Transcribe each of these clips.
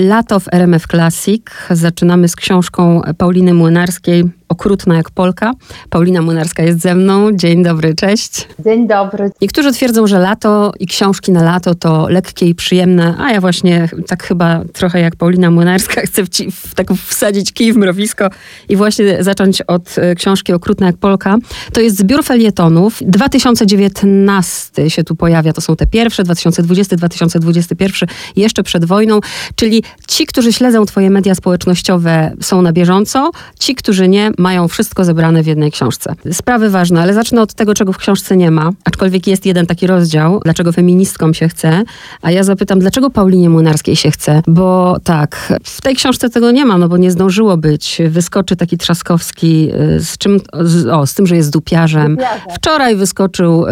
Lato w RMF Classic. Zaczynamy z książką Pauliny Młynarskiej okrutna jak Polka. Paulina Młynarska jest ze mną. Dzień dobry, cześć. Dzień dobry. Niektórzy twierdzą, że lato i książki na lato to lekkie i przyjemne, a ja właśnie tak chyba trochę jak Paulina Młynarska chcę w, w, tak wsadzić kij w mrowisko i właśnie zacząć od e, książki Okrutna jak Polka. To jest zbiór felietonów. 2019 się tu pojawia, to są te pierwsze, 2020, 2021, jeszcze przed wojną, czyli ci, którzy śledzą twoje media społecznościowe są na bieżąco, ci, którzy nie, mają wszystko zebrane w jednej książce. Sprawy ważne, ale zacznę od tego, czego w książce nie ma, aczkolwiek jest jeden taki rozdział, dlaczego feministkom się chce, a ja zapytam, dlaczego Paulinie Młynarskiej się chce, bo tak, w tej książce tego nie ma, no bo nie zdążyło być. Wyskoczy taki Trzaskowski y, z czym, z, o, z tym, że jest dupiarzem. Wczoraj wyskoczył y,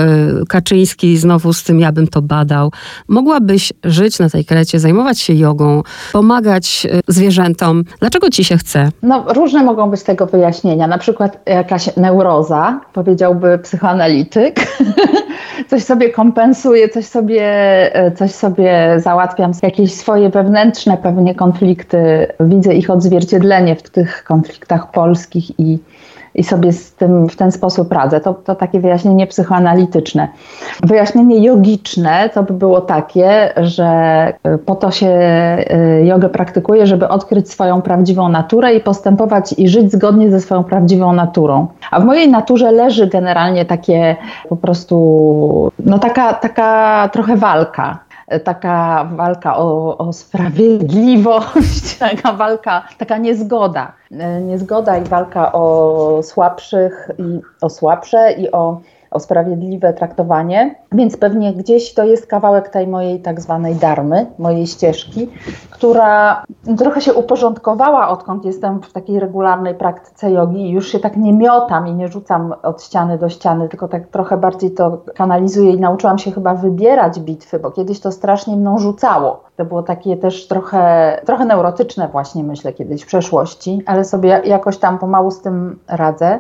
Kaczyński znowu z tym, ja bym to badał. Mogłabyś żyć na tej krecie, zajmować się jogą, pomagać y, zwierzętom. Dlaczego ci się chce? No, różne mogą być tego wyjaśnienia na przykład jakaś neuroza, powiedziałby psychoanalityk, coś sobie kompensuję, coś sobie, e, coś sobie załatwiam, jakieś swoje wewnętrzne pewnie konflikty, widzę ich odzwierciedlenie w tych konfliktach polskich i i sobie z tym w ten sposób radzę. To, to takie wyjaśnienie psychoanalityczne. Wyjaśnienie jogiczne to by było takie, że y, po to się y, jogę praktykuje, żeby odkryć swoją prawdziwą naturę i postępować i żyć zgodnie ze swoją prawdziwą naturą. A w mojej naturze leży generalnie takie po prostu, no taka, taka trochę walka taka walka o, o, sprawiedliwość, taka walka, taka niezgoda. Niezgoda i walka o słabszych i o słabsze i o o sprawiedliwe traktowanie, więc pewnie gdzieś to jest kawałek tej mojej tak zwanej darmy, mojej ścieżki, która trochę się uporządkowała, odkąd jestem w takiej regularnej praktyce jogi. Już się tak nie miotam i nie rzucam od ściany do ściany, tylko tak trochę bardziej to kanalizuję i nauczyłam się chyba wybierać bitwy, bo kiedyś to strasznie mną rzucało. To było takie też trochę, trochę neurotyczne właśnie, myślę, kiedyś w przeszłości, ale sobie jakoś tam pomału z tym radzę.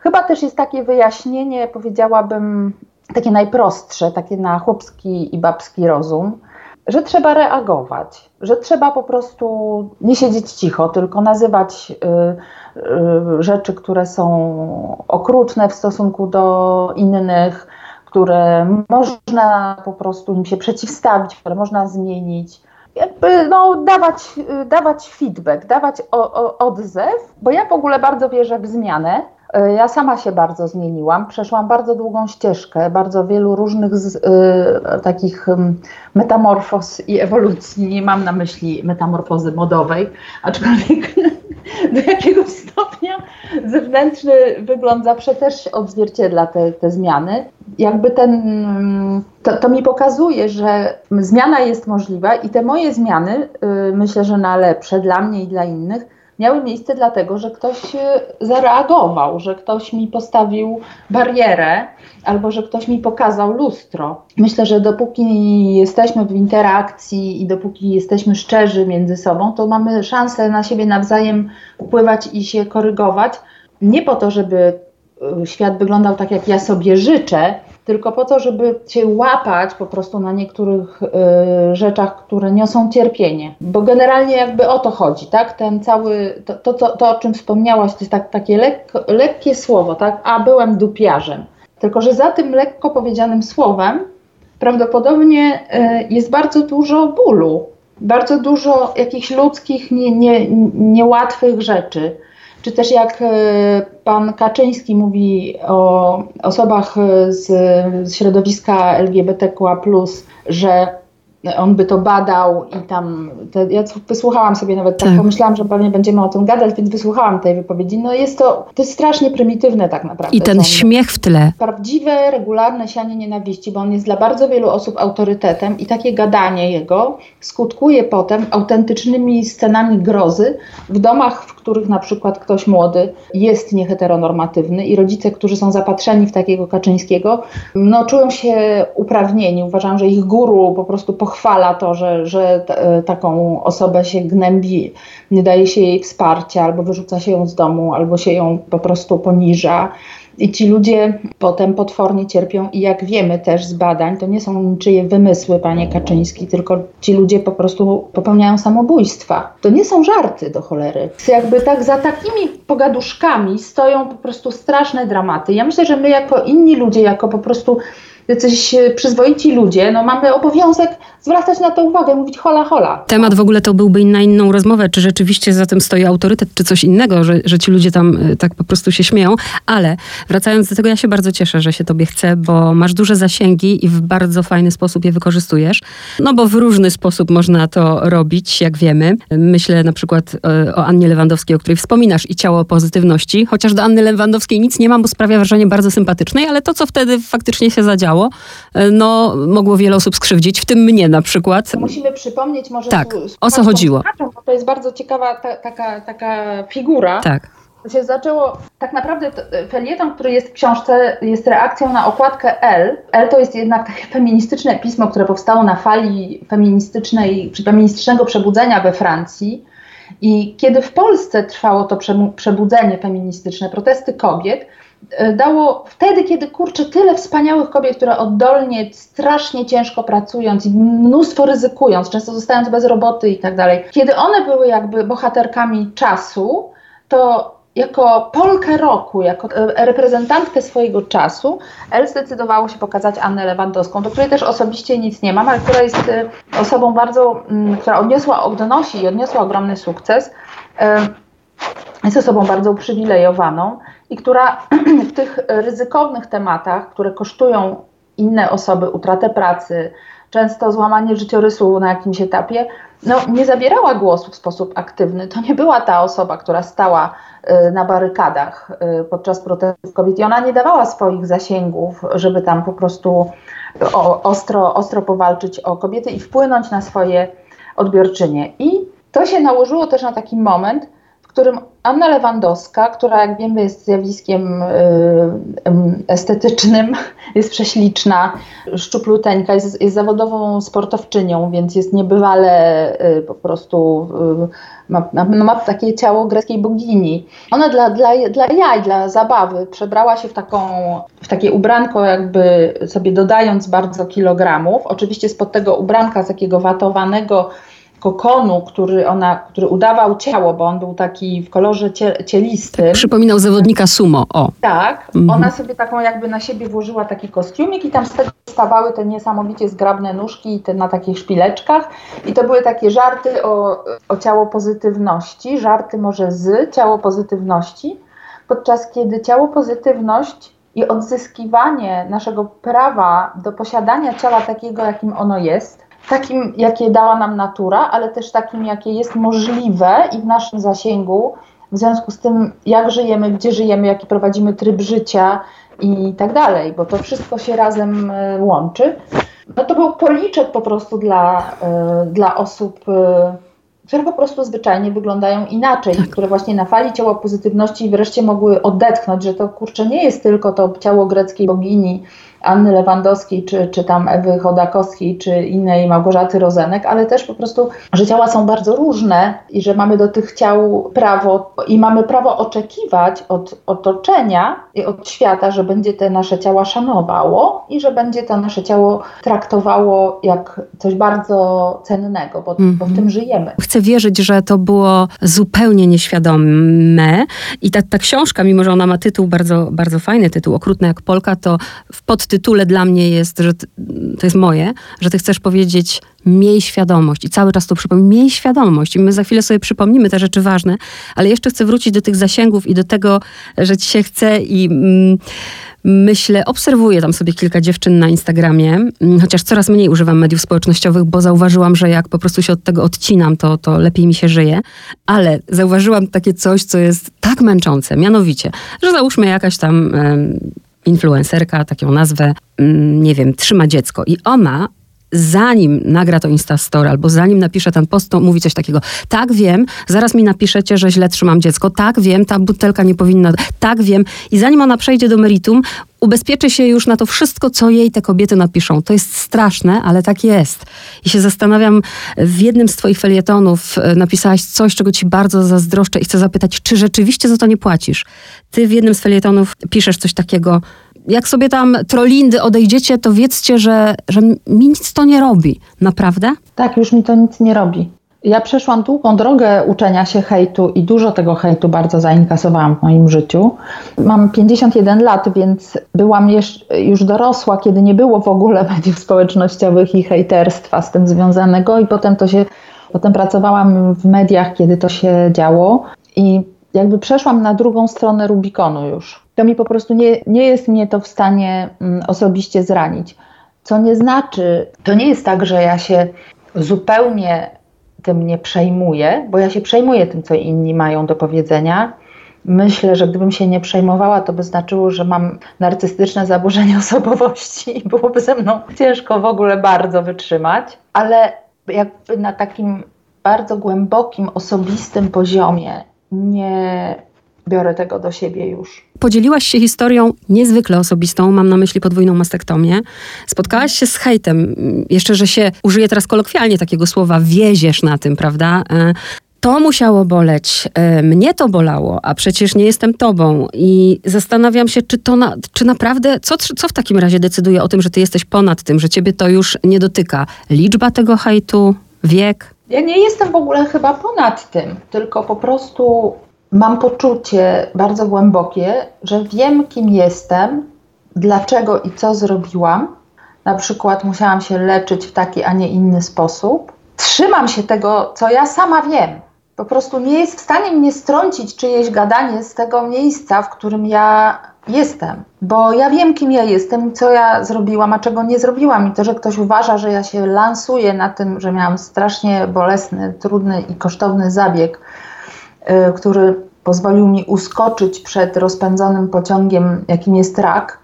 Chyba też jest takie wyjaśnienie, powiedziałabym, takie najprostsze, takie na chłopski i babski rozum, że trzeba reagować, że trzeba po prostu nie siedzieć cicho, tylko nazywać y, y, rzeczy, które są okrutne w stosunku do innych, które można po prostu im się przeciwstawić, które można zmienić. Jakby no, dawać, y, dawać feedback, dawać o, o, odzew, bo ja w ogóle bardzo wierzę w zmianę ja sama się bardzo zmieniłam, przeszłam bardzo długą ścieżkę, bardzo wielu różnych z, y, takich metamorfoz i ewolucji. Nie mam na myśli metamorfozy modowej, aczkolwiek do jakiegoś stopnia zewnętrzny wygląd zawsze też odzwierciedla te, te zmiany. Jakby ten, to, to, mi pokazuje, że zmiana jest możliwa i te moje zmiany, y, myślę, że na lepsze dla mnie i dla innych, miały miejsce dlatego, że ktoś zareagował, że ktoś mi postawił barierę albo że ktoś mi pokazał lustro. Myślę, że dopóki jesteśmy w interakcji i dopóki jesteśmy szczerzy między sobą, to mamy szansę na siebie nawzajem wpływać i się korygować. Nie po to, żeby y, świat wyglądał tak, jak ja sobie życzę, tylko po to, żeby się łapać po prostu na niektórych y, rzeczach, które niosą cierpienie. Bo generalnie jakby o to chodzi, tak? Ten cały, to, to, to, to o czym wspomniałaś, to jest tak, takie lekkie słowo, tak? A byłem dupiarzem. Tylko, że za tym lekko powiedzianym słowem prawdopodobnie y, jest bardzo dużo bólu, bardzo dużo jakichś ludzkich, nie, nie, niełatwych rzeczy czy też jak e, pan Kaczyński mówi o osobach z, środowiska LGBTQA, że on by to badał i tam, te, ja wysłuchałam sobie nawet, tak, tak pomyślałam, że pewnie będziemy o tym gadać, więc wysłuchałam tej wypowiedzi. No jest to, to jest strasznie prymitywne tak naprawdę. I ten śmiech w tle. Prawdziwe, regularne sianie nienawiści, bo on jest dla bardzo wielu osób autorytetem i takie gadanie jego skutkuje potem autentycznymi scenami grozy w domach, w których na przykład ktoś młody jest nieheteronormatywny i rodzice, którzy są zapatrzeni w takiego Kaczyńskiego, no czują się uprawnieni. Uważam, że ich guru po prostu po pochwala to, że, że e, taką osobę się gnębi, nie daje się jej wsparcia, albo wyrzuca się ją z domu, albo się ją po prostu poniża. I ci ludzie potem potwornie cierpią i jak wiemy też z badań, to nie są niczyje wymysły, panie Kaczyński, tylko ci ludzie po prostu popełniają samobójstwa. To nie są żarty do cholery. Jakby tak za takimi pogaduszkami stoją po prostu straszne dramaty. Ja myślę, że my jako inni ludzie, jako po prostu jacyś e, przyzwoici ludzie, no mamy obowiązek zwracać na to uwagę, mówić hola hola. Temat w ogóle to byłby na inną rozmowę, czy rzeczywiście za tym stoi autorytet, czy coś innego, że, że ci ludzie tam e, tak po prostu się śmieją, ale wracając do tego, ja się bardzo cieszę, że się tobie chce, bo masz duże zasięgi i w bardzo fajny sposób je wykorzystujesz, no bo w różny sposób można to robić, jak wiemy. Myślę na przykład e, o Annie Lewandowskiej, o której wspominasz i ciało pozytywności, chociaż do Anny Lewandowskiej nic nie mam, bo sprawia wrażenie bardzo sympatycznej, ale to, co wtedy faktycznie się zadziało, E, no, mogło wiele osób skrzywdzić, w tym mnie na przykład. musimy przypomnieć może... Tak, o co chodziło? To jest bardzo ciekawa ta, taka, taka figura. Tak. To się zaczęło, tak naprawdę felieton, który jest w książce, jest reakcją na okładkę L. L to jest jednak takie feministyczne pismo, które powstało na fali feministycznej, feministycznego przebudzenia we Francji. I kiedy w Polsce trwało to przebudzenie feministyczne, protesty kobiet, E, dało wtedy, kiedy kurczę, tyle wspaniałych kobiet, które oddolnie, strasznie ciężko pracując i mnóstwo ryzykując, często zostając bez roboty i tak dalej, kiedy one były jakby bohaterkami czasu, to jako Polkę roku, jako e, reprezentantkę swojego czasu, El zdecydowało się pokazać Annę Lewandowską, do której też osobiście nic nie mam, ale która jest e, osobą bardzo, mm, która odniosła, odnosi i odniosła ogromny sukces. Jest osobą bardzo uprzywilejowaną i która w tych ryzykownych tematach, które kosztują inne osoby, utratę pracy, często złamanie życiorysu na jakimś etapie, no, nie zabierała głosu w sposób aktywny. To nie była ta osoba, która stała y, na barykadach y, podczas protestów kobiet i ona nie dawała swoich zasięgów, żeby tam po prostu ostro, ostro powalczyć o kobiety i wpłynąć na swoje odbiorczynie. I to się nałożyło też na taki moment, którym Anna Lewandowska, która jak wiemy jest zjawiskiem y, estetycznym, jest prześliczna, szczupluteńka, jest, jest zawodową sportowczynią, więc jest niebywale y, po prostu y, ma, no ma takie ciało greckiej bogini. Ona dla, dla, dla jaj, dla zabawy przebrała się w, taką, w takie ubranko, jakby sobie dodając bardzo kilogramów. Oczywiście spod tego ubranka, takiego watowanego kokonu, który, ona, który udawał ciało, bo on był taki w kolorze cie, cielistym. Przypominał zawodnika sumo, o. Tak, mhm. ona sobie taką jakby na siebie włożyła taki kostiumik i tam z tego stawały te niesamowicie zgrabne nóżki te na takich szpileczkach i to były takie żarty o, o ciało pozytywności, żarty może z ciało pozytywności, podczas kiedy ciało pozytywność i odzyskiwanie naszego prawa do posiadania ciała takiego, jakim ono jest, takim, jakie dała nam natura, ale też takim, jakie jest możliwe i w naszym zasięgu, w związku z tym, jak żyjemy, gdzie żyjemy, jaki prowadzimy tryb życia i tak dalej, bo to wszystko się razem e, łączy. No to był policzek po prostu dla, e, dla osób, e, które po prostu zwyczajnie wyglądają inaczej, tak. które właśnie na fali ciała pozytywności wreszcie mogły odetchnąć, że to kurczę nie jest tylko to ciało greckiej bogini, Anny Lewandowskiej, czy, czy tam Ewy Chodakowskiej, czy innej Małgorzaty Rozenek, ale też po prostu, że ciała są bardzo różne i że mamy do tych ciał prawo i mamy prawo oczekiwać od otoczenia i od świata, że będzie te nasze ciała szanowało i że będzie to nasze ciało traktowało jak coś bardzo cennego, bo, mm -hmm. bo w tym mhm. żyjemy. Chcę wierzyć, że to było zupełnie nieświadome i ta, ta książka, mimo że ona ma tytuł bardzo, bardzo fajny tytuł, Okrutna jak Polka, to w pod tytule dla mnie jest, że to jest moje, że ty chcesz powiedzieć miej świadomość. I cały czas to przypomnę, miej świadomość. I my za chwilę sobie przypomnimy te rzeczy ważne, ale jeszcze chcę wrócić do tych zasięgów i do tego, że ci się chce i mm, myślę, obserwuję tam sobie kilka dziewczyn na Instagramie, mm, chociaż coraz mniej używam mediów społecznościowych, bo zauważyłam, że jak po prostu się od tego odcinam, to, to lepiej mi się żyje, ale zauważyłam takie coś, co jest tak męczące, mianowicie, że załóżmy jakaś tam influencerka, taką nazwę, mm, nie wiem, trzyma dziecko. I ona zanim nagra to Instastory albo zanim napisze ten post, to mówi coś takiego. Tak, wiem, zaraz mi napiszecie, że źle trzymam dziecko. Tak, wiem, ta butelka nie powinna. Tak, wiem. I zanim ona przejdzie do meritum, ubezpieczy się już na to wszystko, co jej te kobiety napiszą. To jest straszne, ale tak jest. I się zastanawiam, w jednym z twoich felietonów e, napisałaś coś, czego ci bardzo zazdroszczę i chcę zapytać, czy rzeczywiście za to nie płacisz? Ty w jednym z felietonów piszesz coś takiego, jak sobie tam trolindy odejdziecie, to wiedzcie, że, że mi nic to nie robi. Naprawdę? Tak, już mi to nic nie robi. Ja przeszłam długą drogę uczenia się hejtu i dużo tego hejtu bardzo zainkasowałam w moim życiu. Mam 51 lat, więc byłam już dorosła, kiedy nie było w ogóle mediów społecznościowych i hejterstwa z tym związanego i potem to się, potem pracowałam w mediach, kiedy to się działo i jakby przeszłam na drugą stronę Rubikonu już. To mi po prostu nie, nie jest mnie to w stanie mm, osobiście zranić. Co nie znaczy, to nie jest tak, że ja się zupełnie tym nie przejmuję, bo ja się przejmuję tym, co inni mają do powiedzenia. Myślę, że gdybym się nie przejmowała, to by znaczyło, że mam narcystyczne zaburzenie osobowości i byłoby ze mną ciężko w ogóle bardzo wytrzymać, ale jakby na takim bardzo głębokim, osobistym poziomie nie biorę tego do siebie już. Podzieliłaś się historią niezwykle osobistą, mam na myśli podwójną mastektomię. Spotkałaś się z hejtem, jeszcze, że się użyję teraz kolokwialnie takiego słowa, wieziesz na tym, prawda? E, to musiało boleć, e, mnie to bolało, a przecież nie jestem tobą. I zastanawiam się, czy to na, czy naprawdę, co, co w takim razie decyduje o tym, że ty jesteś ponad tym, że ciebie to już nie dotyka? Liczba tego hejtu, wiek? Ja nie jestem w ogóle chyba ponad tym, tylko po prostu mam poczucie bardzo głębokie, że wiem, kim jestem, dlaczego i co zrobiłam. Na przykład musiałam się leczyć w taki, a nie inny sposób. Trzymam się tego, co ja sama wiem. Po prostu nie jest w stanie mnie strącić czyjeś gadanie z tego miejsca, w którym ja jestem. Bo ja wiem, kim ja jestem, co ja zrobiłam, a czego nie zrobiłam. I to, że ktoś uważa, że ja się lansuję na tym, że miałam strasznie bolesny, trudny i kosztowny zabieg, który pozwolił mi uskoczyć przed rozpędzonym pociągiem, jakim jest rak,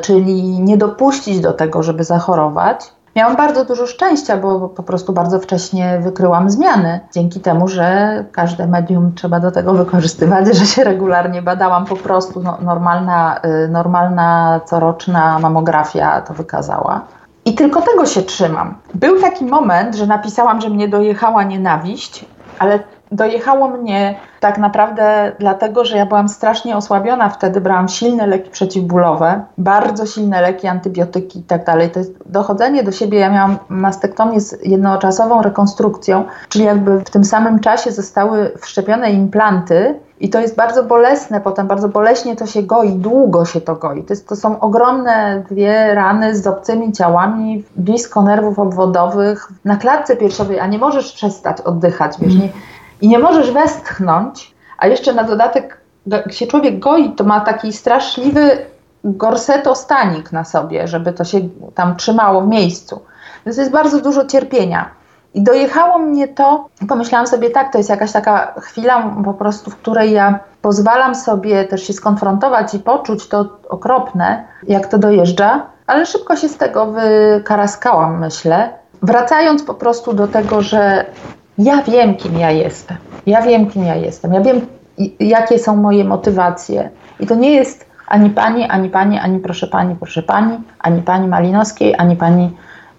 czyli nie dopuścić do tego, żeby zachorować. Miałam bardzo dużo szczęścia, bo po prostu bardzo wcześnie wykryłam zmiany. Dzięki temu, że każde medium trzeba do tego wykorzystywać, że się regularnie badałam, po prostu no, normalna, y, normalna coroczna mamografia to wykazała. I tylko tego się trzymam. Był taki moment, że napisałam, że mnie dojechała nienawiść, ale dojechało mnie tak naprawdę dlatego, że ja byłam strasznie osłabiona. Wtedy brałam silne leki przeciwbólowe, bardzo silne leki, antybiotyki i tak dalej. To jest dochodzenie do siebie. Ja miałam mastektomię z jednoczasową rekonstrukcją, czyli jakby w tym samym czasie zostały wszczepione implanty. I to jest bardzo bolesne, potem bardzo boleśnie to się goi, długo się to goi. To, jest, to są ogromne dwie rany z obcymi ciałami, blisko nerwów obwodowych, na klatce piersiowej, a nie możesz przestać oddychać, wiesz, nie, i nie możesz westchnąć, a jeszcze na dodatek, jak się człowiek goi, to ma taki straszliwy gorsetostanik na sobie, żeby to się tam trzymało w miejscu. Więc jest bardzo dużo cierpienia. I dojechało mnie to, pomyślałam sobie, tak, to jest jakaś taka chwila po prostu, w której ja pozwalam sobie też się skonfrontować i poczuć to okropne, jak to dojeżdża, ale szybko się z tego wykaraskałam, myślę. Wracając po prostu do tego, że ja wiem, kim ja jestem. Ja wiem, kim ja jestem. Ja wiem, jakie są moje motywacje. I to nie jest ani pani, ani pani, ani proszę pani, proszę pani, ani pani Malinowskiej, ani pani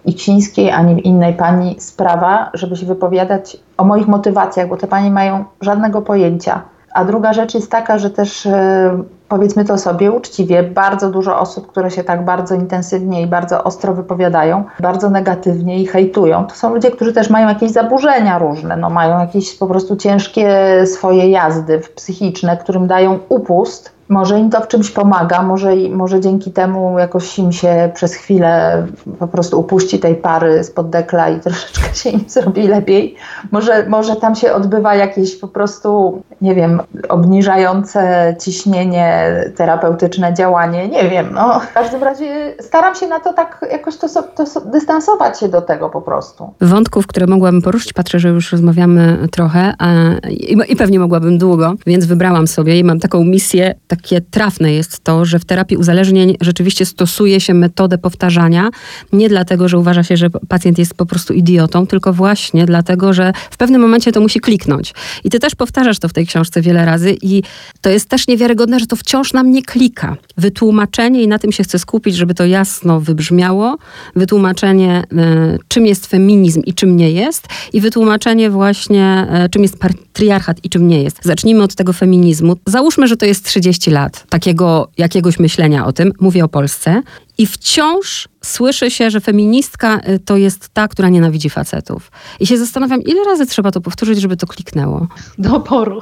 Iksińskiej, ani innej pani sprawa, żeby się wypowiadać o moich motywacjach, bo te pani mają żadnego pojęcia. A druga rzecz jest taka, że też e, powiedzmy to sobie uczciwie, bardzo dużo osób, które się tak bardzo intensywnie i bardzo ostro wypowiadają, bardzo negatywnie i hejtują, to są ludzie, którzy też mają jakieś zaburzenia różne, no mają jakieś po prostu ciężkie swoje jazdy psychiczne, którym dają upust może im to w czymś pomaga, może, może dzięki temu jakoś im się przez chwilę po prostu upuści tej pary spod dekla i troszeczkę się im zrobi lepiej. Może, może tam się odbywa jakieś po prostu, nie wiem, obniżające ciśnienie, terapeutyczne działanie, nie wiem. No, w każdym razie staram się na to tak jakoś to, to dystansować się do tego po prostu. Wątków, które mogłabym poruszyć, patrzę, że już rozmawiamy trochę a, i, i pewnie mogłabym długo, więc wybrałam sobie i mam taką misję, takie trafne jest to, że w terapii uzależnień rzeczywiście stosuje się metodę powtarzania, nie dlatego, że uważa się, że pacjent jest po prostu idiotą, tylko właśnie dlatego, że w pewnym momencie to musi kliknąć. I ty też powtarzasz to w tej książce wiele razy i to jest też niewiarygodne, że to wciąż nam nie klika. Wytłumaczenie i na tym się chcę skupić, żeby to jasno wybrzmiało. Wytłumaczenie, y, czym jest feminizm i czym nie jest i wytłumaczenie właśnie, y, czym jest patriarchat i czym nie jest. Zacznijmy od tego feminizmu. Załóżmy, że to jest 30 lat takiego jakiegoś myślenia o tym. Mówię o Polsce. I wciąż słyszy się, że feministka y, to jest ta, która nienawidzi facetów. I się zastanawiam, ile razy trzeba to powtórzyć, żeby to kliknęło. Do oporu.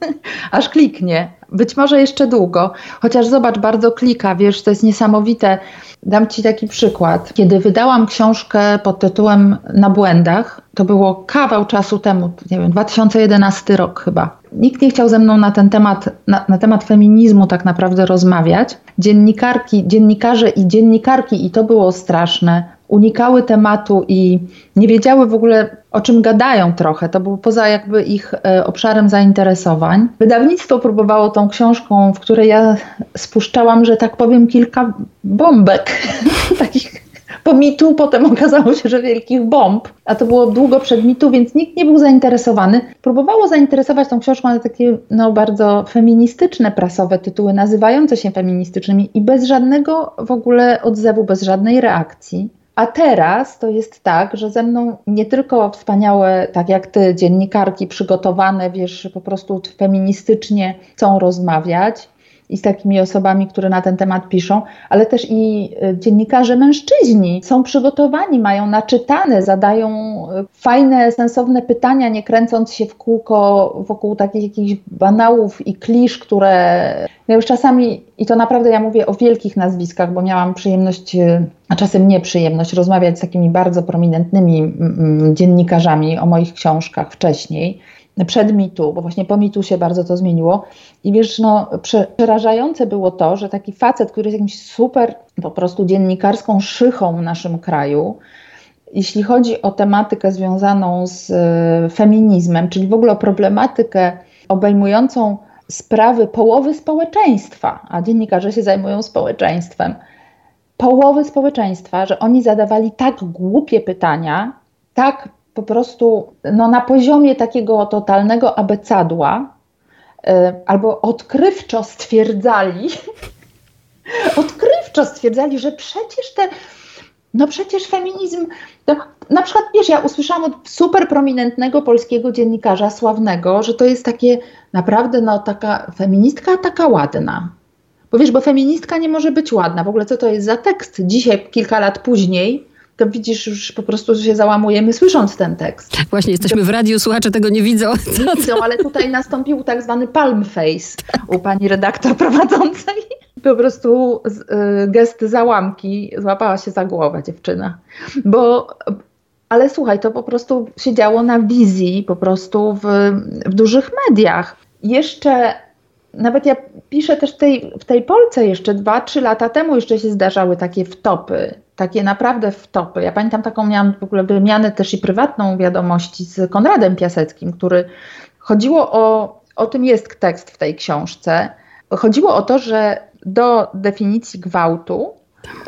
Aż kliknie. Być może jeszcze długo. Chociaż zobacz, bardzo klika. Wiesz, to jest niesamowite. Dam Ci taki przykład. Kiedy wydałam książkę pod tytułem Na błędach, to było kawał czasu temu, nie wiem, 2011 rok chyba. Nikt nie chciał ze mną na ten temat, na, na temat feminizmu tak naprawdę rozmawiać. Dziennikarki, dziennikarze i dziennikarki, i to było straszne, unikały tematu i nie wiedziały w ogóle o czym gadają trochę. To było poza jakby ich e, obszarem zainteresowań. Wydawnictwo próbowało tą książką, w której ja spuszczałam, że tak powiem, kilka bombek takich po mitu potem okazało się, że wielkich bomb, a to było długo przed mitu, więc nikt nie był zainteresowany. Próbowało zainteresować tą książką na takie no, bardzo feministyczne prasowe tytuły, nazywające się feministycznymi i bez żadnego w ogóle odzewu, bez żadnej reakcji. A teraz to jest tak, że ze mną nie tylko wspaniałe, tak jak ty, dziennikarki przygotowane, wiesz, po prostu feministycznie chcą rozmawiać, i z takimi osobami, które na ten temat piszą, ale też i e, dziennikarze mężczyźni są przygotowani, mają naczytane, zadają e, fajne, sensowne pytania, nie kręcąc się w kółko wokół takich jakichś banałów i klisz, które ja już czasami, i to naprawdę ja mówię o wielkich nazwiskach, bo miałam przyjemność, e, a czasem nieprzyjemność, rozmawiać z takimi bardzo prominentnymi dziennikarzami o moich książkach wcześniej przed mitu, bo właśnie po mitu się bardzo to zmieniło. I wiesz, no, przerażające było to, że taki facet, który jest jakimś super po prostu dziennikarską szychą w naszym kraju, jeśli chodzi o tematykę związaną z e, feminizmem, czyli w ogóle o problematykę obejmującą sprawy połowy społeczeństwa, a dziennikarze się zajmują społeczeństwem, połowy społeczeństwa, że oni zadawali tak głupie pytania, tak po prostu no, na poziomie takiego totalnego abecadła, y, albo odkrywczo stwierdzali, odkrywczo stwierdzali, że przecież te, no przecież feminizm, to, na przykład wiesz, ja usłyszałam od super prominentnego polskiego dziennikarza, sławnego, że to jest takie naprawdę no taka feministka taka ładna. Bo wiesz, bo feministka nie może być ładna. W ogóle co to jest za tekst? Dzisiaj, kilka lat później, to widzisz, już po prostu się załamujemy słysząc ten tekst. Właśnie, jesteśmy w radiu, słuchacze tego nie widzą. Nie widzą, ale tutaj nastąpił tak zwany palm face u pani redaktor prowadzącej. Po prostu y, gest załamki, złapała się za głowę dziewczyna. Bo, ale słuchaj, to po prostu się działo na wizji, po prostu w, w dużych mediach. Jeszcze nawet ja piszę też tej, w tej Polce jeszcze dwa, trzy lata temu jeszcze się zdarzały takie wtopy, takie naprawdę wtopy. Ja pamiętam taką, miałam w ogóle wymianę też i prywatną wiadomości z Konradem Piaseckim, który chodziło o, o tym jest tekst w tej książce. Chodziło o to, że do definicji gwałtu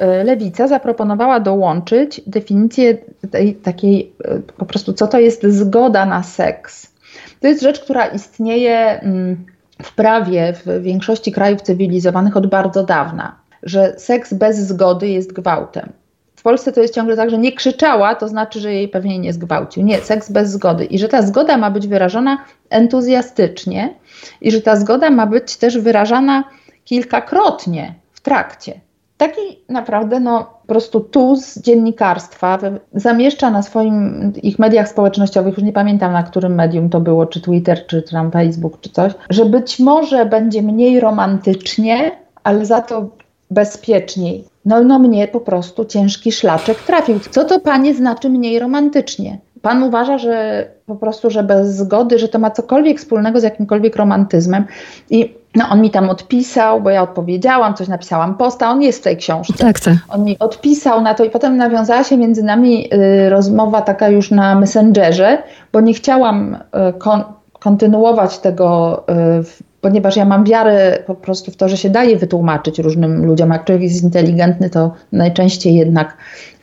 y, Lewica zaproponowała dołączyć definicję tej, takiej y, po prostu, co to jest zgoda na seks. To jest rzecz, która istnieje mm, w prawie w większości krajów cywilizowanych od bardzo dawna, że seks bez zgody jest gwałtem. W Polsce to jest ciągle tak, że nie krzyczała, to znaczy, że jej pewnie nie zgwałcił. Nie, seks bez zgody. I że ta zgoda ma być wyrażona entuzjastycznie i że ta zgoda ma być też wyrażana kilkakrotnie w trakcie taki naprawdę no, po prostu tuz dziennikarstwa zamieszcza na swoim, ich mediach społecznościowych, już nie pamiętam na którym medium to było, czy Twitter, czy tam Facebook, czy coś, że być może będzie mniej romantycznie, ale za to bezpieczniej. No, no mnie po prostu ciężki szlaczek trafił. Co to panie znaczy mniej romantycznie? Pan uważa, że po prostu, że bez zgody, że to ma cokolwiek wspólnego z jakimkolwiek romantyzmem. I no, on mi tam odpisał, bo ja odpowiedziałam, coś napisałam posta, on jest w tej książce. Tak, tak. On mi odpisał na to i potem nawiązała się między nami y, rozmowa taka już na Messengerze, bo nie chciałam y, kon kontynuować tego y, ponieważ ja mam wiarę po prostu w to, że się daje wytłumaczyć różnym ludziom. Jak człowiek jest inteligentny, to najczęściej jednak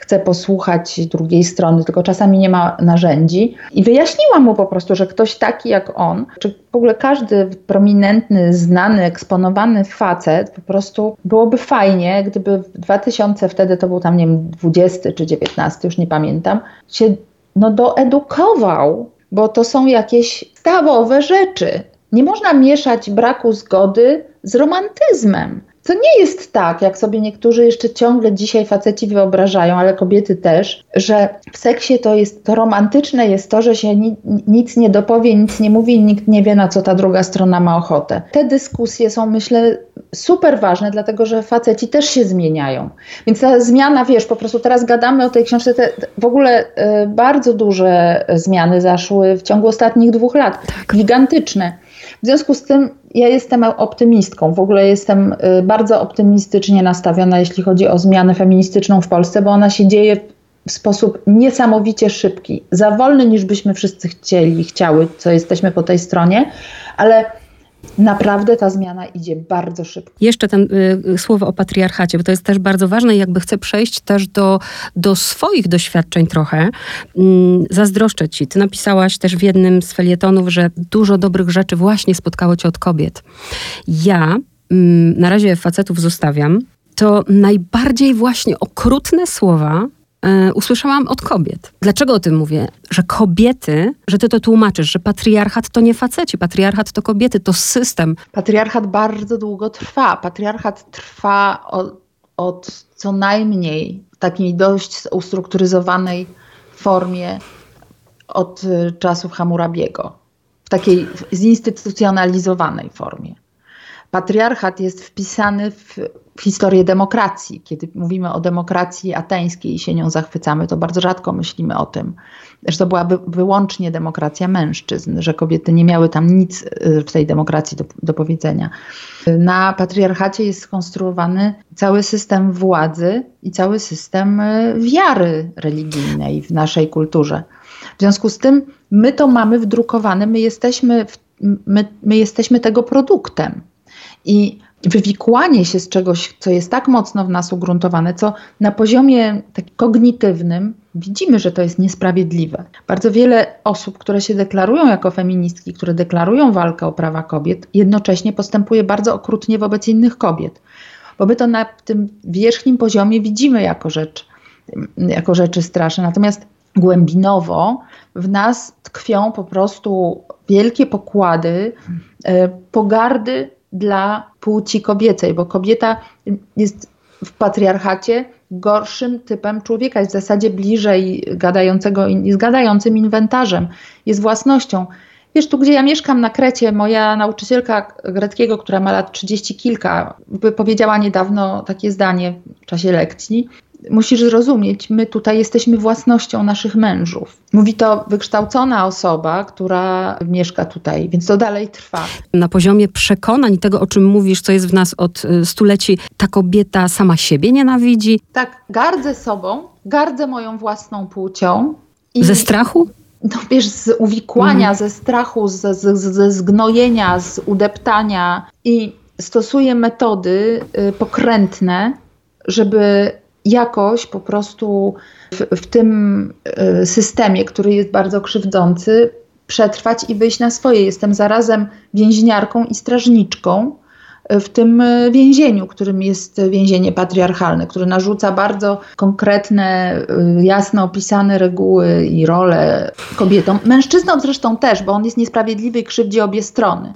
chce posłuchać drugiej strony, tylko czasami nie ma narzędzi. I wyjaśniłam mu po prostu, że ktoś taki jak on, czy w ogóle każdy prominentny, znany, eksponowany facet, po prostu byłoby fajnie, gdyby w 2000, wtedy to był tam, nie wiem, 20 czy 19, już nie pamiętam, się no, doedukował, bo to są jakieś stawowe rzeczy nie można mieszać braku zgody z romantyzmem. To nie jest tak, jak sobie niektórzy jeszcze ciągle dzisiaj faceci wyobrażają, ale kobiety też, że w seksie to jest to romantyczne jest to, że się ni nic nie dopowie, nic nie mówi i nikt nie wie, na co ta druga strona ma ochotę. Te dyskusje są, myślę, super ważne, dlatego że faceci też się zmieniają. Więc ta zmiana, wiesz, po prostu teraz gadamy o tej książce, te w ogóle y, bardzo duże zmiany zaszły w ciągu ostatnich dwóch lat, tak. gigantyczne. W związku z tym ja jestem optymistką. W ogóle jestem y, bardzo optymistycznie nastawiona, jeśli chodzi o zmianę feministyczną w Polsce, bo ona się dzieje w sposób niesamowicie szybki. Za wolny niż byśmy wszyscy chcieli, chciały, co jesteśmy po tej stronie, ale Naprawdę ta zmiana idzie bardzo szybko. Jeszcze ten y, słowo o patriarchacie, bo to jest też bardzo ważne i jakby chcę przejść też do, do swoich doświadczeń trochę. Mm, zazdroszczę ci. Ty napisałaś też w jednym z felietonów, że dużo dobrych rzeczy właśnie spotkało cię od kobiet. Ja mm, na razie facetów zostawiam. To najbardziej właśnie okrutne słowa E, usłyszałam od kobiet. Dlaczego o tym mówię? Że kobiety, że ty to tłumaczysz, że patriarchat to nie faceci, patriarchat to kobiety, to system. Patriarchat bardzo długo trwa. Patriarchat trwa od, od co najmniej takiej dość ustrukturyzowanej formie od y, czasów Hammurabiego. W takiej zinstytucjonalizowanej formie. Patriarchat jest wpisany w historię demokracji. Kiedy mówimy o demokracji ateńskiej i się nią zachwycamy, to bardzo rzadko myślimy o tym, że to była wyłącznie demokracja mężczyzn, że kobiety nie miały tam nic y, w tej demokracji do, do powiedzenia. Na patriarchacie jest skonstruowany cały system władzy i cały system y, wiary religijnej w naszej kulturze. W związku z tym my to mamy wdrukowane, my jesteśmy, w, my, my jesteśmy tego produktem. I wywikłanie się z czegoś, co jest tak mocno w nas ugruntowane, co na poziomie tak kognitywnym widzimy, że to jest niesprawiedliwe. Bardzo wiele osób, które się deklarują jako feministki, które deklarują walkę o prawa kobiet, jednocześnie postępuje bardzo okrutnie wobec innych kobiet. Bo my to na tym wierzchnim poziomie widzimy jako rzecz, jako rzeczy straszne. Natomiast głębinowo w nas tkwią po prostu wielkie pokłady e, pogardy dla płci kobiecej, bo kobieta jest w patriarchacie gorszym typem człowieka, jest w zasadzie bliżej gadającego, z gadającym inwentarzem, jest własnością. Wiesz, tu gdzie ja mieszkam na Krecie, moja nauczycielka greckiego, która ma lat trzydzieści kilka, powiedziała niedawno takie zdanie w czasie lekcji, musisz zrozumieć, my tutaj jesteśmy własnością naszych mężów. Mówi to wykształcona osoba, która mieszka tutaj, więc to dalej trwa. Na poziomie przekonań tego, o czym mówisz, co jest w nas od y, stuleci, ta kobieta sama siebie nienawidzi. Tak, gardzę sobą, gardzę moją własną płcią. I... Ze strachu? no wiesz, z uwikłania, mhm. ze strachu, z, z, ze zgnojenia, z udeptania i stosuję metody y, pokrętne, żeby jakoś po prostu w, w tym e, systemie, który jest bardzo krzywdzący, przetrwać i wyjść na swoje. Jestem zarazem więźniarką i strażniczką e, w tym e, więzieniu, którym jest więzienie patriarchalne, które narzuca bardzo konkretne, jasno opisane reguły i role kobietom. Mężczyznom zresztą też, bo on jest niesprawiedliwy i krzywdzi obie strony.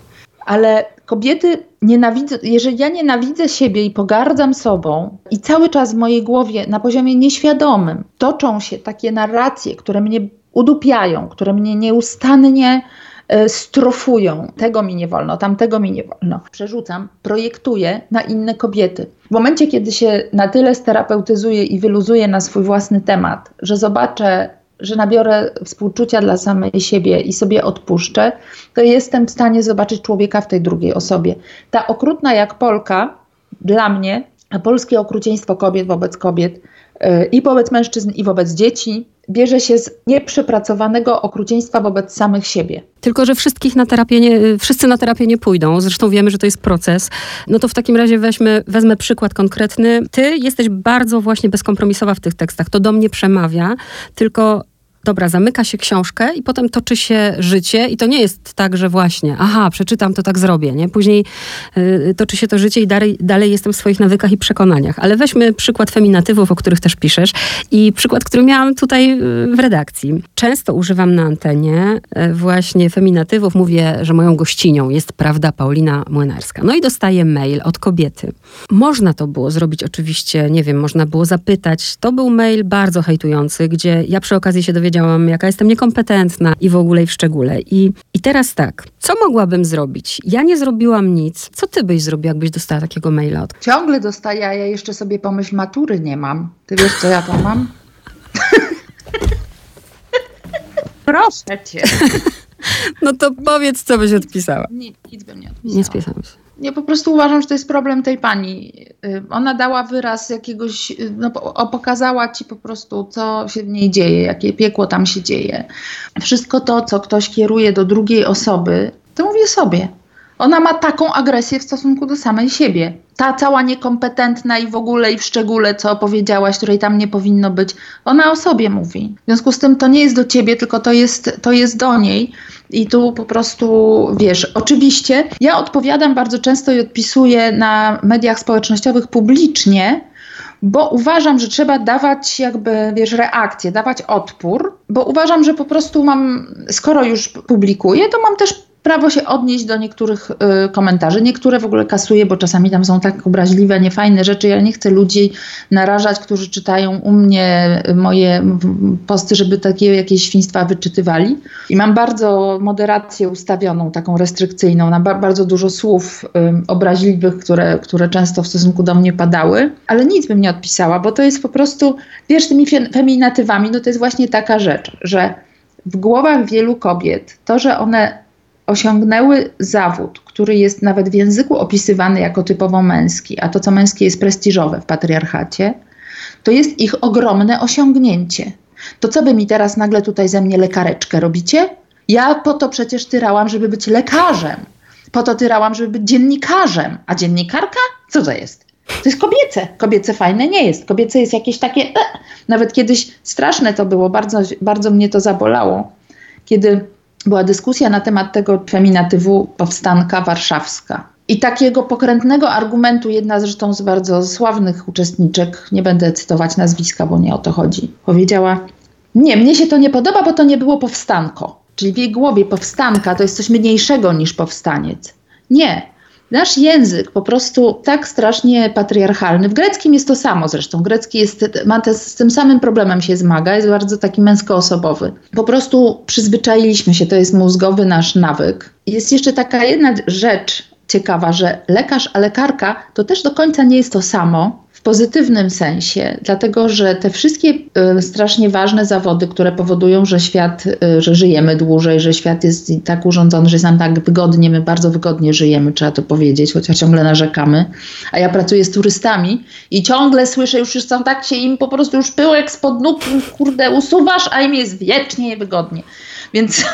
Ale kobiety nienawidzę, jeżeli ja nienawidzę siebie i pogardzam sobą i cały czas w mojej głowie na poziomie nieświadomym toczą się takie narracje, które mnie udupiają, które mnie nieustannie e, strofują. Tego mi nie wolno, tamtego mi nie wolno. Przerzucam, projektuję na inne kobiety. W momencie, kiedy się na tyle sterapeutyzuję i wyluzuję na swój własny temat, że zobaczę że nabiorę współczucia dla samej siebie i sobie odpuszczę, to jestem w stanie zobaczyć człowieka w tej drugiej osobie. Ta okrutna jak Polka, dla mnie, a polskie okrucieństwo kobiet wobec kobiet yy, i wobec mężczyzn, i wobec dzieci, bierze się z nieprzepracowanego okrucieństwa wobec samych siebie. Tylko, że wszystkich na terapię nie, wszyscy na terapię nie pójdą. Zresztą wiemy, że to jest proces. No to w takim razie weźmy, wezmę przykład konkretny. Ty jesteś bardzo właśnie bezkompromisowa w tych tekstach. To do mnie przemawia, tylko dobra, zamyka się książkę i potem toczy się życie i to nie jest tak, że właśnie, aha, przeczytam, to tak zrobię, nie? Później y, toczy się to życie i dalej, dalej jestem w swoich nawykach i przekonaniach. Ale weźmy przykład feminatywów, o których też piszesz i przykład, który miałam tutaj y, w redakcji. Często używam na antenie y, właśnie feminatywów, mówię, że moją gościnią jest, prawda, Paulina Młynarska. No i dostaję mail od kobiety. Można to było zrobić oczywiście, nie wiem, można było zapytać. To był mail bardzo hejtujący, gdzie ja przy okazji się dowiedziałam, wiedziałam, jaka jestem niekompetentna i w ogóle i w szczególe. I, I teraz tak, co mogłabym zrobić? Ja nie zrobiłam nic. Co ty byś zrobiła, jakbyś dostała takiego maila? Od... Ciągle dostaję, a ja jeszcze sobie pomyśl, matury nie mam. Ty wiesz, co ja tam mam? Proszę cię. No to powiedz, co byś odpisała. Nic, nic bym nie odpisała. Nie spisałam się. Ja po prostu uważam, że to jest problem tej pani. Y, ona dała wyraz jakiegoś, y, no, pokazała ci po prostu, co się w niej dzieje, jakie piekło tam się dzieje. Wszystko to, co ktoś kieruje do drugiej osoby, to mówię sobie. Ona ma taką agresję w stosunku do samej siebie. Ta cała niekompetentna i w ogóle i w szczególe, co opowiedziałaś, której tam nie powinno być, ona o sobie mówi. W związku z tym to nie jest do ciebie, tylko to jest, to jest do niej. I tu po prostu wiesz, oczywiście ja odpowiadam bardzo często i odpisuję na mediach społecznościowych publicznie, bo uważam, że trzeba dawać jakby, wiesz, reakcję, dawać odpór, bo uważam, że po prostu mam, skoro już publikuję, to mam też prawo się odnieść do niektórych y, komentarzy. Niektóre w ogóle kasuję, bo czasami tam są tak obraźliwe, niefajne rzeczy. Ja nie chcę ludzi narażać, którzy czytają u mnie moje posty, żeby takie jakieś świństwa wyczytywali. I mam bardzo moderację ustawioną, taką restrykcyjną, na ba bardzo dużo słów y, obraźliwych, które, które często w stosunku do mnie padały, ale nic bym nie odpisała, bo to jest po prostu, wiesz, tymi feminatywami, no to jest właśnie taka rzecz, że w głowach wielu kobiet to, że one osiągnęły zawód, który jest nawet w języku opisywany jako typowo męski, a to co męskie jest prestiżowe w patriarchacie, to jest ich ogromne osiągnięcie. To co wy mi teraz nagle tutaj ze mnie lekareczkę robicie? Ja po to przecież tyrałam, żeby być lekarzem. Po to tyrałam, żeby być dziennikarzem. A dziennikarka? Co to jest? To jest kobiece. Kobiece fajne nie jest. Kobiece jest jakieś takie. E. Nawet kiedyś straszne to było, bardzo, bardzo mnie to zabolało. Kiedy była dyskusja na temat tego feminatywu powstanka warszawska. I takiego pokrętnego argumentu jedna zresztą z bardzo sławnych uczestniczek, nie będę cytować nazwiska, bo nie o to chodzi, powiedziała: Nie, mnie się to nie podoba, bo to nie było powstanko. Czyli w jej głowie powstanka to jest coś mniejszego niż powstaniec. Nie, Nasz język po prostu tak strasznie patriarchalny. W greckim jest to samo zresztą. Grecki jest, ma te, z tym samym problemem się zmaga, jest bardzo taki męskoosobowy. Po prostu przyzwyczailiśmy się, to jest mózgowy nasz nawyk. Jest jeszcze taka jedna rzecz ciekawa, że lekarz a lekarka to też do końca nie jest to samo pozytywnym sensie, dlatego że te wszystkie y, strasznie ważne zawody, które powodują, że świat, y, że żyjemy dłużej, że świat jest tak urządzony, że jest nam tak wygodnie, my bardzo wygodnie żyjemy, trzeba to powiedzieć, chociaż ciągle narzekamy. A ja pracuję z turystami i ciągle słyszę, już są tak się im po prostu już pyłek spod nóg, kurde, usuwasz, a im jest wiecznie wygodnie. Więc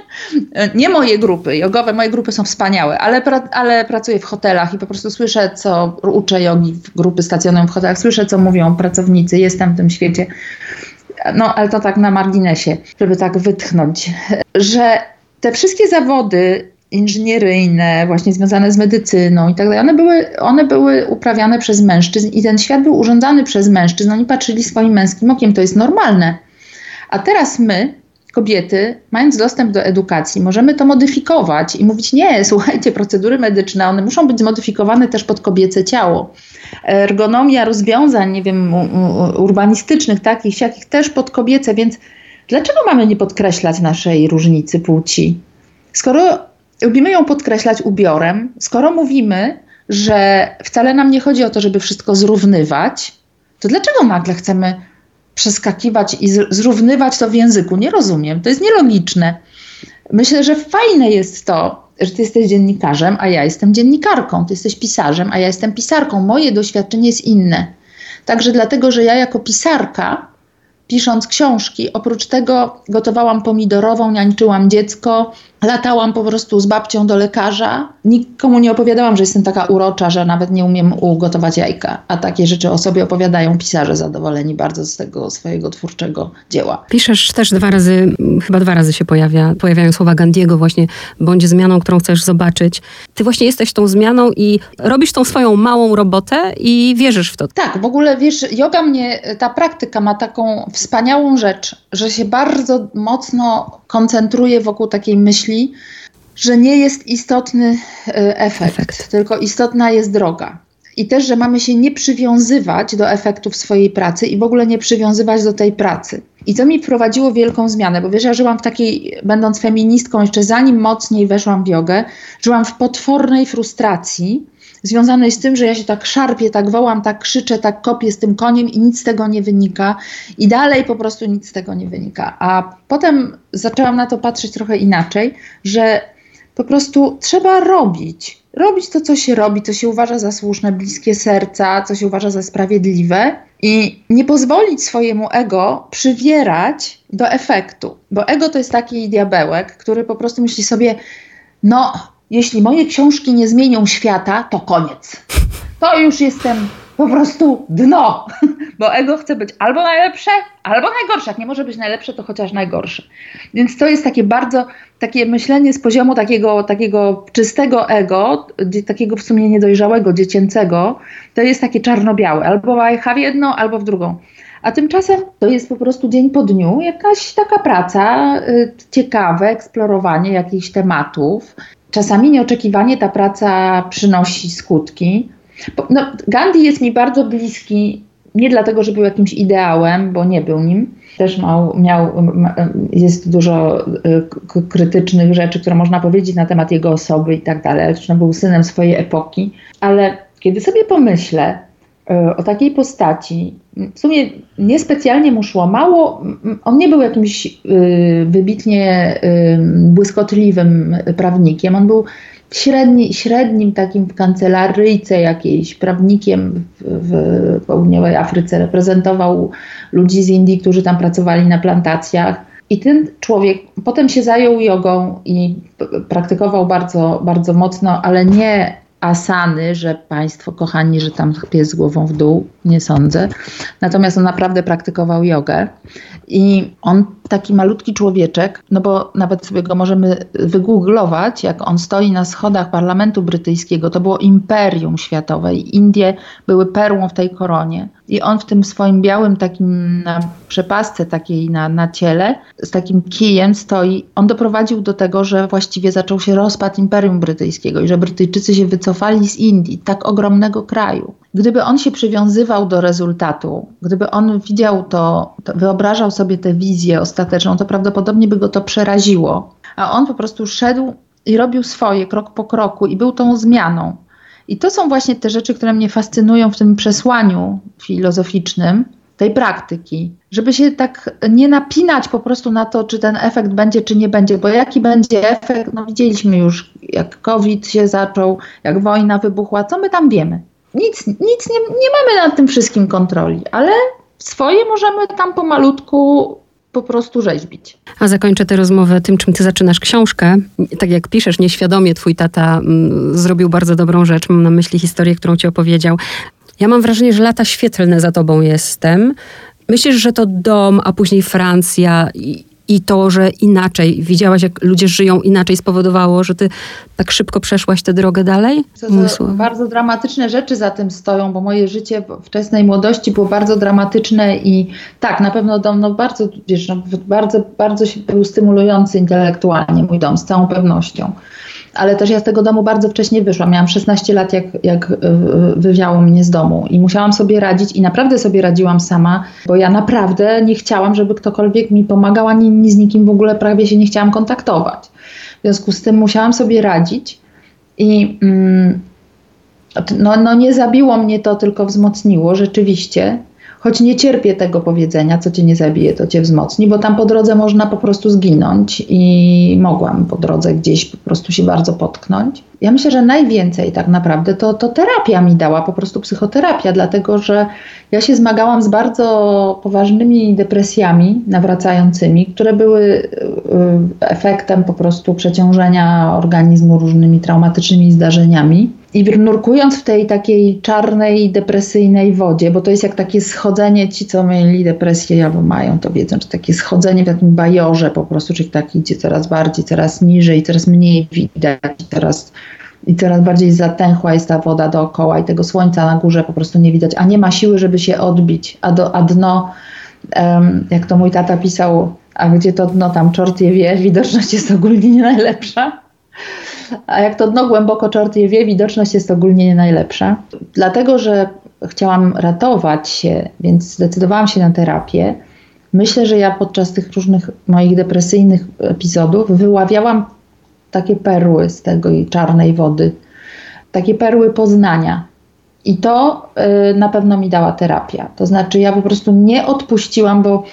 nie moje grupy jogowe, moje grupy są wspaniałe, ale, pra, ale pracuję w hotelach i po prostu słyszę, co uczę jogi w grupy stacjonują w hotelach, słyszę, co mówią pracownicy, jestem w tym świecie. No, ale to tak na marginesie, żeby tak wytchnąć, że te wszystkie zawody inżynieryjne, właśnie związane z medycyną i tak dalej, one były, one były uprawiane przez mężczyzn i ten świat był urządzany przez mężczyzn. Oni patrzyli swoim męskim okiem, to jest normalne. A teraz my, kobiety, mając dostęp do edukacji, możemy to modyfikować i mówić: Nie, słuchajcie, procedury medyczne, one muszą być zmodyfikowane też pod kobiece ciało. Ergonomia rozwiązań, nie wiem, urbanistycznych, takich, siakich, też pod kobiece, więc dlaczego mamy nie podkreślać naszej różnicy płci? Skoro lubimy ją podkreślać ubiorem, skoro mówimy, że wcale nam nie chodzi o to, żeby wszystko zrównywać, to dlaczego nagle chcemy przeskakiwać i zrównywać to w języku. Nie rozumiem, to jest nielogiczne. Myślę, że fajne jest to, że ty jesteś dziennikarzem, a ja jestem dziennikarką, ty jesteś pisarzem, a ja jestem pisarką. Moje doświadczenie jest inne. Także dlatego, że ja jako pisarka pisząc książki. Oprócz tego gotowałam pomidorową, niańczyłam dziecko, latałam po prostu z babcią do lekarza. Nikomu nie opowiadałam, że jestem taka urocza, że nawet nie umiem ugotować jajka. A takie rzeczy o sobie opowiadają pisarze zadowoleni bardzo z tego swojego twórczego dzieła. Piszesz też dwa razy, chyba dwa razy się pojawia, pojawiają słowa Gandiego właśnie, bądź zmianą, którą chcesz zobaczyć. Ty właśnie jesteś tą zmianą i robisz tą swoją małą robotę i wierzysz w to. Tak, w ogóle wiesz, yoga mnie, ta praktyka ma taką wspaniałą rzecz, że się bardzo mocno koncentruje wokół takiej myśli, że nie jest istotny e, efekt, efekt, tylko istotna jest droga. I też, że mamy się nie przywiązywać do efektów swojej pracy i w ogóle nie przywiązywać do tej pracy. I to mi wprowadziło wielką zmianę, bo wiesz, ja żyłam w takiej, będąc feministką, jeszcze zanim mocniej weszłam w jogę, żyłam w potwornej frustracji, związanej z tym, że ja się tak szarpię, tak wołam, tak krzyczę, tak kopię z tym koniem i nic z tego nie wynika. I dalej po prostu nic z tego nie wynika. A potem zaczęłam na to patrzeć trochę inaczej, że po prostu trzeba robić. Robić to, co się robi, co się uważa za słuszne, bliskie serca, co się uważa za sprawiedliwe i nie pozwolić swojemu ego przywierać do efektu. Bo ego to jest taki diabełek, który po prostu myśli sobie, no, jeśli moje książki nie zmienią świata, to koniec. To już jestem po prostu dno, bo ego chce być albo najlepsze, albo najgorsze. Jak nie może być najlepsze, to chociaż najgorsze. Więc to jest takie bardzo, takie myślenie z poziomu takiego, takiego czystego ego, takiego w sumie niedojrzałego, dziecięcego, to jest takie czarno-białe, albo wajcha w jedną, albo w drugą. A tymczasem to jest po prostu dzień po dniu jakaś taka praca, y, ciekawe eksplorowanie jakichś tematów, czasami nieoczekiwanie ta praca przynosi skutki. No, Gandhi jest mi bardzo bliski, nie dlatego, że był jakimś ideałem, bo nie był nim. Też miał, miał jest dużo y, krytycznych rzeczy, które można powiedzieć na temat jego osoby i tak dalej. Zresztą był synem swojej epoki. Ale kiedy sobie pomyślę, o takiej postaci. W sumie niespecjalnie mu szło. Mało, on nie był jakimś y, wybitnie y, błyskotliwym prawnikiem. On był średni, średnim takim w kancelaryjce jakiejś prawnikiem w, w południowej Afryce. Reprezentował ludzi z Indii, którzy tam pracowali na plantacjach. I ten człowiek potem się zajął jogą i praktykował bardzo, bardzo mocno, ale nie asany, że Państwo kochani, że tam pies z głową w dół, nie sądzę. Natomiast on naprawdę praktykował jogę i on taki malutki człowieczek, no bo nawet sobie go możemy wygooglować, jak on stoi na schodach parlamentu brytyjskiego, to było imperium światowe i Indie były perłą w tej koronie. I on w tym swoim białym takim na przepasce takiej na, na ciele, z takim kijem stoi. On doprowadził do tego, że właściwie zaczął się rozpad Imperium Brytyjskiego i że Brytyjczycy się wycofali z Indii, tak ogromnego kraju. Gdyby on się przywiązywał do rezultatu, gdyby on widział to, to wyobrażał sobie tę wizję ostateczną, to prawdopodobnie by go to przeraziło. A on po prostu szedł i robił swoje krok po kroku i był tą zmianą. I to są właśnie te rzeczy, które mnie fascynują w tym przesłaniu filozoficznym tej praktyki, żeby się tak nie napinać po prostu na to, czy ten efekt będzie, czy nie będzie, bo jaki będzie efekt, no widzieliśmy już, jak COVID się zaczął, jak wojna wybuchła, co my tam wiemy? Nic, nic nie, nie mamy nad tym wszystkim kontroli, ale swoje możemy tam pomalutku po prostu rzeźbić. A zakończę tę rozmowę tym, czym ty zaczynasz książkę. Tak jak piszesz, nieświadomie twój tata mm, zrobił bardzo dobrą rzecz. Mam na myśli historię, którą ci opowiedział. Ja mam wrażenie, że lata świetlne za tobą jestem. Myślisz, że to dom, a później Francja i, i to, że inaczej, widziałaś, jak ludzie żyją inaczej, spowodowało, że ty tak szybko przeszłaś tę drogę dalej? To, bardzo dramatyczne rzeczy za tym stoją, bo moje życie wczesnej młodości było bardzo dramatyczne i tak, na pewno dom, no bardzo, wiesz, no, bardzo, bardzo się był stymulujący intelektualnie mój dom, z całą pewnością ale też ja z tego domu bardzo wcześnie wyszłam. Miałam 16 lat, jak, jak e, wywiało mnie z domu i musiałam sobie radzić i naprawdę sobie radziłam sama, bo ja naprawdę nie chciałam, żeby ktokolwiek mi pomagał, ani z nikim w ogóle prawie się nie chciałam kontaktować. W związku z tym musiałam sobie radzić i mm, no, no nie zabiło mnie to, tylko wzmocniło rzeczywiście. Choć nie cierpię tego powiedzenia, co cię nie zabije, to cię wzmocni, bo tam po drodze można po prostu zginąć i mogłam po drodze gdzieś po prostu się bardzo potknąć. Ja myślę, że najwięcej tak naprawdę to, to terapia mi dała, po prostu psychoterapia, dlatego że ja się zmagałam z bardzo poważnymi depresjami nawracającymi, które były y, efektem po prostu przeciążenia organizmu różnymi traumatycznymi zdarzeniami. I nurkując w tej takiej czarnej, depresyjnej wodzie, bo to jest jak takie schodzenie, ci co mieli depresję albo mają, to wiedzą, że takie schodzenie w takim bajorze po prostu, czyli tak idzie coraz bardziej, coraz niżej, coraz mniej widać, coraz i coraz bardziej zatęchła jest ta woda dookoła i tego słońca na górze po prostu nie widać, a nie ma siły, żeby się odbić, a, do, a dno, um, jak to mój tata pisał, a gdzie to dno tam czort je wie, widoczność jest ogólnie nie najlepsza. A jak to dno głęboko czort je wie, widoczność jest ogólnie nie najlepsza. Dlatego, że chciałam ratować się, więc zdecydowałam się na terapię. Myślę, że ja podczas tych różnych moich depresyjnych epizodów wyławiałam takie perły z tej czarnej wody, takie perły poznania. I to y, na pewno mi dała terapia. To znaczy, ja po prostu nie odpuściłam, bo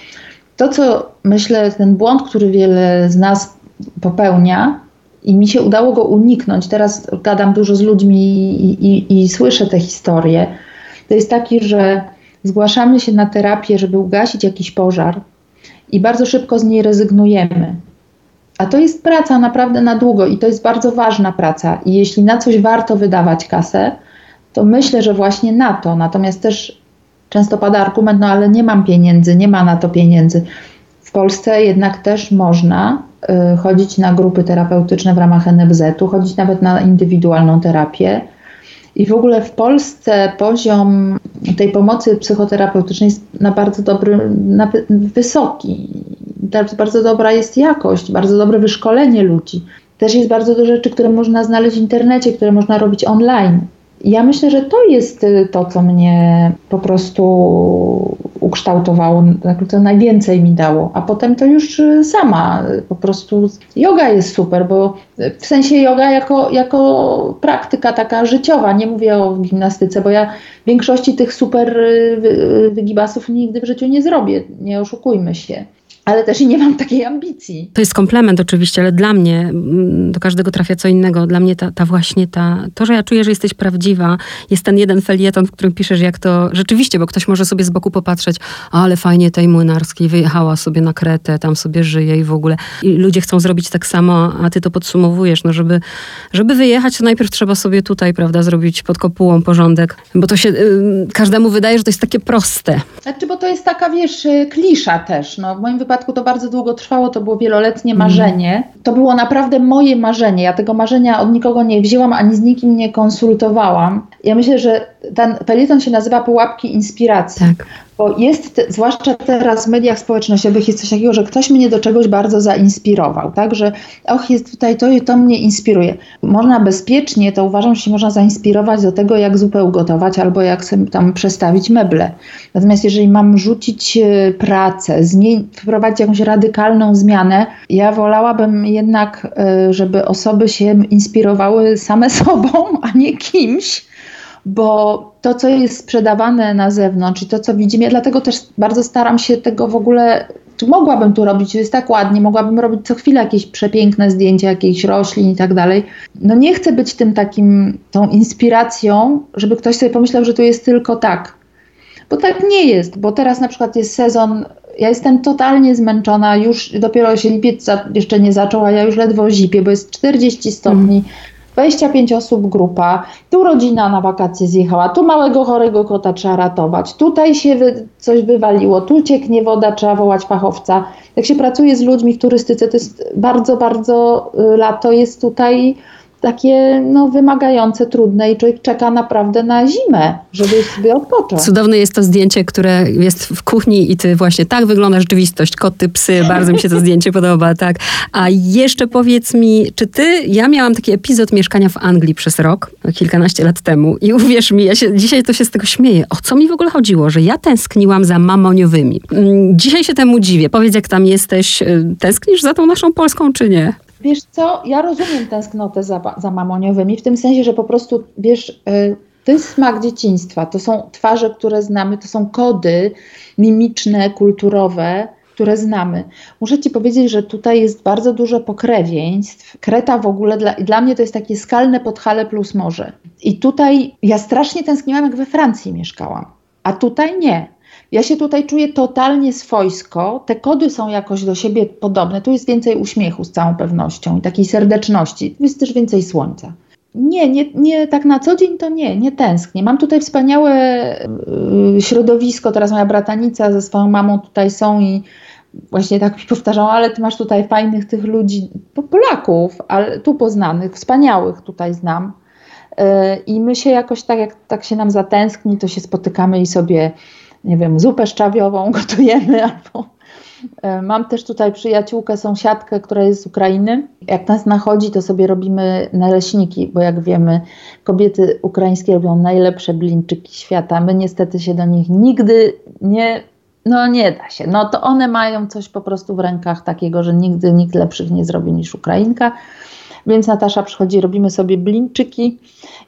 to, co myślę, ten błąd, który wiele z nas popełnia, i mi się udało go uniknąć. Teraz gadam dużo z ludźmi i, i, i słyszę te historie. To jest taki, że zgłaszamy się na terapię, żeby ugasić jakiś pożar i bardzo szybko z niej rezygnujemy. A to jest praca naprawdę na długo i to jest bardzo ważna praca. I jeśli na coś warto wydawać kasę, to myślę, że właśnie na to. Natomiast też często pada argument, no ale nie mam pieniędzy, nie ma na to pieniędzy. W Polsce jednak też można chodzić na grupy terapeutyczne w ramach NFZ-u, chodzić nawet na indywidualną terapię. I w ogóle w Polsce poziom tej pomocy psychoterapeutycznej jest na bardzo dobry, na wysoki bardzo dobra jest jakość, bardzo dobre wyszkolenie ludzi. Też jest bardzo dużo rzeczy, które można znaleźć w internecie, które można robić online. Ja myślę, że to jest y, to, co mnie po prostu ukształtowało, co najwięcej mi dało, a potem to już y, sama y, po prostu. Yoga jest super, bo w sensie yoga jako, jako praktyka taka życiowa, nie mówię o gimnastyce, bo ja większości tych super wygibasów nigdy w życiu nie zrobię, nie oszukujmy się ale też i nie mam takiej ambicji. To jest komplement oczywiście, ale dla mnie, mm, do każdego trafia co innego. Dla mnie ta, ta właśnie ta, to, że ja czuję, że jesteś prawdziwa, jest ten jeden felieton, w którym piszesz, jak to rzeczywiście, bo ktoś może sobie z boku popatrzeć, ale fajnie tej młynarskiej wyjechała sobie na Kretę, tam sobie żyje i w ogóle. I ludzie chcą zrobić tak samo, a ty to podsumowujesz, no żeby, żeby wyjechać, to najpierw trzeba sobie tutaj, prawda, zrobić pod kopułą porządek, bo to się y, każdemu wydaje, że to jest takie proste. Znaczy, bo to jest taka, wiesz, klisza też, no w moim wypadku przypadku to bardzo długo trwało, to było wieloletnie mhm. marzenie. To było naprawdę moje marzenie. Ja tego marzenia od nikogo nie wzięłam, ani z nikim nie konsultowałam. Ja myślę, że ten felieton się nazywa Pułapki Inspiracji. Tak. Bo jest, te, zwłaszcza teraz w mediach społecznościowych, jest coś takiego, że ktoś mnie do czegoś bardzo zainspirował, tak? Że och, jest tutaj to i to mnie inspiruje. Można bezpiecznie, to uważam, że się można zainspirować do tego, jak zupę ugotować albo jak sobie tam przestawić meble. Natomiast jeżeli mam rzucić e, pracę, zmień, wprowadzić jakąś radykalną zmianę, ja wolałabym jednak, e, żeby osoby się inspirowały same sobą, a nie kimś, bo to, co jest sprzedawane na zewnątrz i to, co widzimy, ja dlatego też bardzo staram się tego w ogóle, czy mogłabym tu robić, jest tak ładnie, mogłabym robić co chwilę jakieś przepiękne zdjęcia jakichś roślin i tak dalej. No nie chcę być tym takim, tą inspiracją, żeby ktoś sobie pomyślał, że tu jest tylko tak. Bo tak nie jest, bo teraz na przykład jest sezon, ja jestem totalnie zmęczona, już dopiero się lipiec jeszcze nie zaczął, a ja już ledwo zipię, bo jest 40 stopni. Mm 25 osób grupa, tu rodzina na wakacje zjechała, tu małego chorego kota trzeba ratować, tutaj się wy, coś wywaliło, tu cieknie woda, trzeba wołać fachowca. Jak się pracuje z ludźmi w turystyce, to jest bardzo, bardzo y, lato jest tutaj takie no, wymagające, trudne i człowiek czeka naprawdę na zimę, żeby sobie odpocząć. Cudowne jest to zdjęcie, które jest w kuchni i ty właśnie tak wygląda rzeczywistość. Koty, psy, bardzo mi się to zdjęcie podoba, tak. A jeszcze powiedz mi, czy ty, ja miałam taki epizod mieszkania w Anglii przez rok, kilkanaście lat temu i uwierz mi, ja się, dzisiaj to się z tego śmieję. O co mi w ogóle chodziło? Że ja tęskniłam za mamoniowymi. Mm, dzisiaj się temu dziwię. Powiedz, jak tam jesteś, y, tęsknisz za tą naszą Polską, czy nie? Wiesz co, ja rozumiem tęsknotę za, za mamoniowymi, w tym sensie, że po prostu, wiesz, y, jest smak dzieciństwa. To są twarze, które znamy, to są kody mimiczne, kulturowe, które znamy. Muszę Ci powiedzieć, że tutaj jest bardzo dużo pokrewieństw. Kreta w ogóle, dla, dla mnie to jest takie skalne Podhale plus morze. I tutaj ja strasznie tęskniłam, jak we Francji mieszkałam. A tutaj nie. Ja się tutaj czuję totalnie swojsko. Te kody są jakoś do siebie podobne. Tu jest więcej uśmiechu z całą pewnością i takiej serdeczności. Tu jest też więcej słońca. Nie, nie, nie, tak na co dzień to nie, nie tęsknię. Mam tutaj wspaniałe y, środowisko, teraz moja bratanica ze swoją mamą tutaj są i właśnie tak mi powtarzał, ale ty masz tutaj fajnych tych ludzi, Polaków, ale tu poznanych, wspaniałych tutaj znam. Y, I my się jakoś tak, jak tak się nam zatęskni, to się spotykamy i sobie, nie wiem, zupę szczawiową gotujemy albo E, mam też tutaj przyjaciółkę, sąsiadkę, która jest z Ukrainy. Jak nas nachodzi, to sobie robimy naleśniki, bo jak wiemy, kobiety ukraińskie robią najlepsze blinczyki świata. My niestety się do nich nigdy nie, no nie da się. No to one mają coś po prostu w rękach takiego, że nigdy nikt lepszych nie zrobi niż Ukrainka. Więc Natasza przychodzi, robimy sobie blinczyki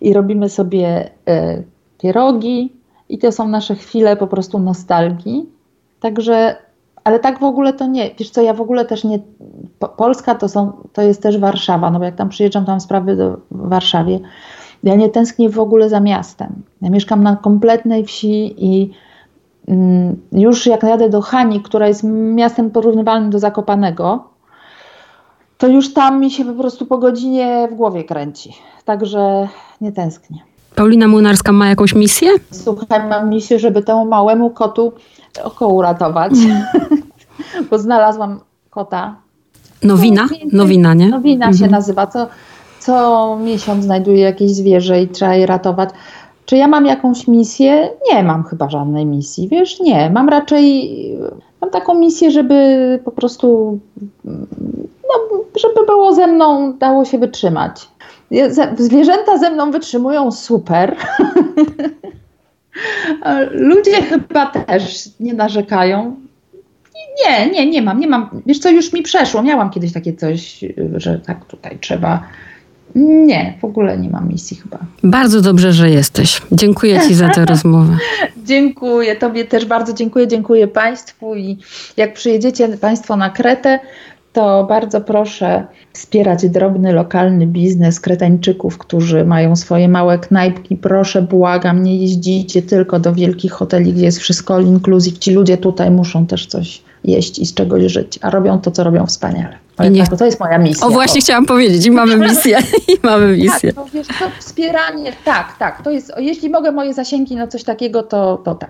i robimy sobie e, pierogi i to są nasze chwile po prostu nostalgii. Także ale tak w ogóle to nie. Wiesz co, ja w ogóle też nie. Polska to, są, to jest też Warszawa, no bo jak tam przyjeżdżam, tam sprawy do Warszawie. Ja nie tęsknię w ogóle za miastem. Ja mieszkam na kompletnej wsi i mm, już jak jadę do Hani, która jest miastem porównywalnym do Zakopanego, to już tam mi się po prostu po godzinie w głowie kręci. Także nie tęsknię. Paulina Młynarska ma jakąś misję? Słuchaj, mam misję, żeby temu małemu kotu oko uratować, mm. bo znalazłam kota. Nowina? Nowina, nie? Nowina mhm. się nazywa. Co, co miesiąc znajduje jakieś zwierzę i trzeba je ratować. Czy ja mam jakąś misję? Nie mam chyba żadnej misji, wiesz? Nie, mam raczej mam taką misję, żeby po prostu no, żeby było ze mną, dało się wytrzymać. Zwierzęta ze mną wytrzymują super. Ludzie chyba też nie narzekają. Nie, nie, nie mam, nie mam. Wiesz co, już mi przeszło. Miałam kiedyś takie coś, że tak tutaj trzeba. Nie, w ogóle nie mam misji chyba. Bardzo dobrze, że jesteś. Dziękuję Ci za tę rozmowę. dziękuję, Tobie też bardzo dziękuję, dziękuję Państwu i jak przyjedziecie Państwo na Kretę, to bardzo proszę wspierać drobny, lokalny biznes kretańczyków, którzy mają swoje małe knajpki. Proszę, błagam, nie jeździcie tylko do wielkich hoteli, gdzie jest wszystko all inclusive. Ci ludzie tutaj muszą też coś jeść i z czegoś żyć, a robią to, co robią wspaniale. I niech... To jest moja misja. O właśnie o. chciałam powiedzieć, i mamy misję. I mamy misję. Tak, wiesz, to wspieranie, tak, tak. To jest, jeśli mogę moje zasięgi na coś takiego, to, to tak.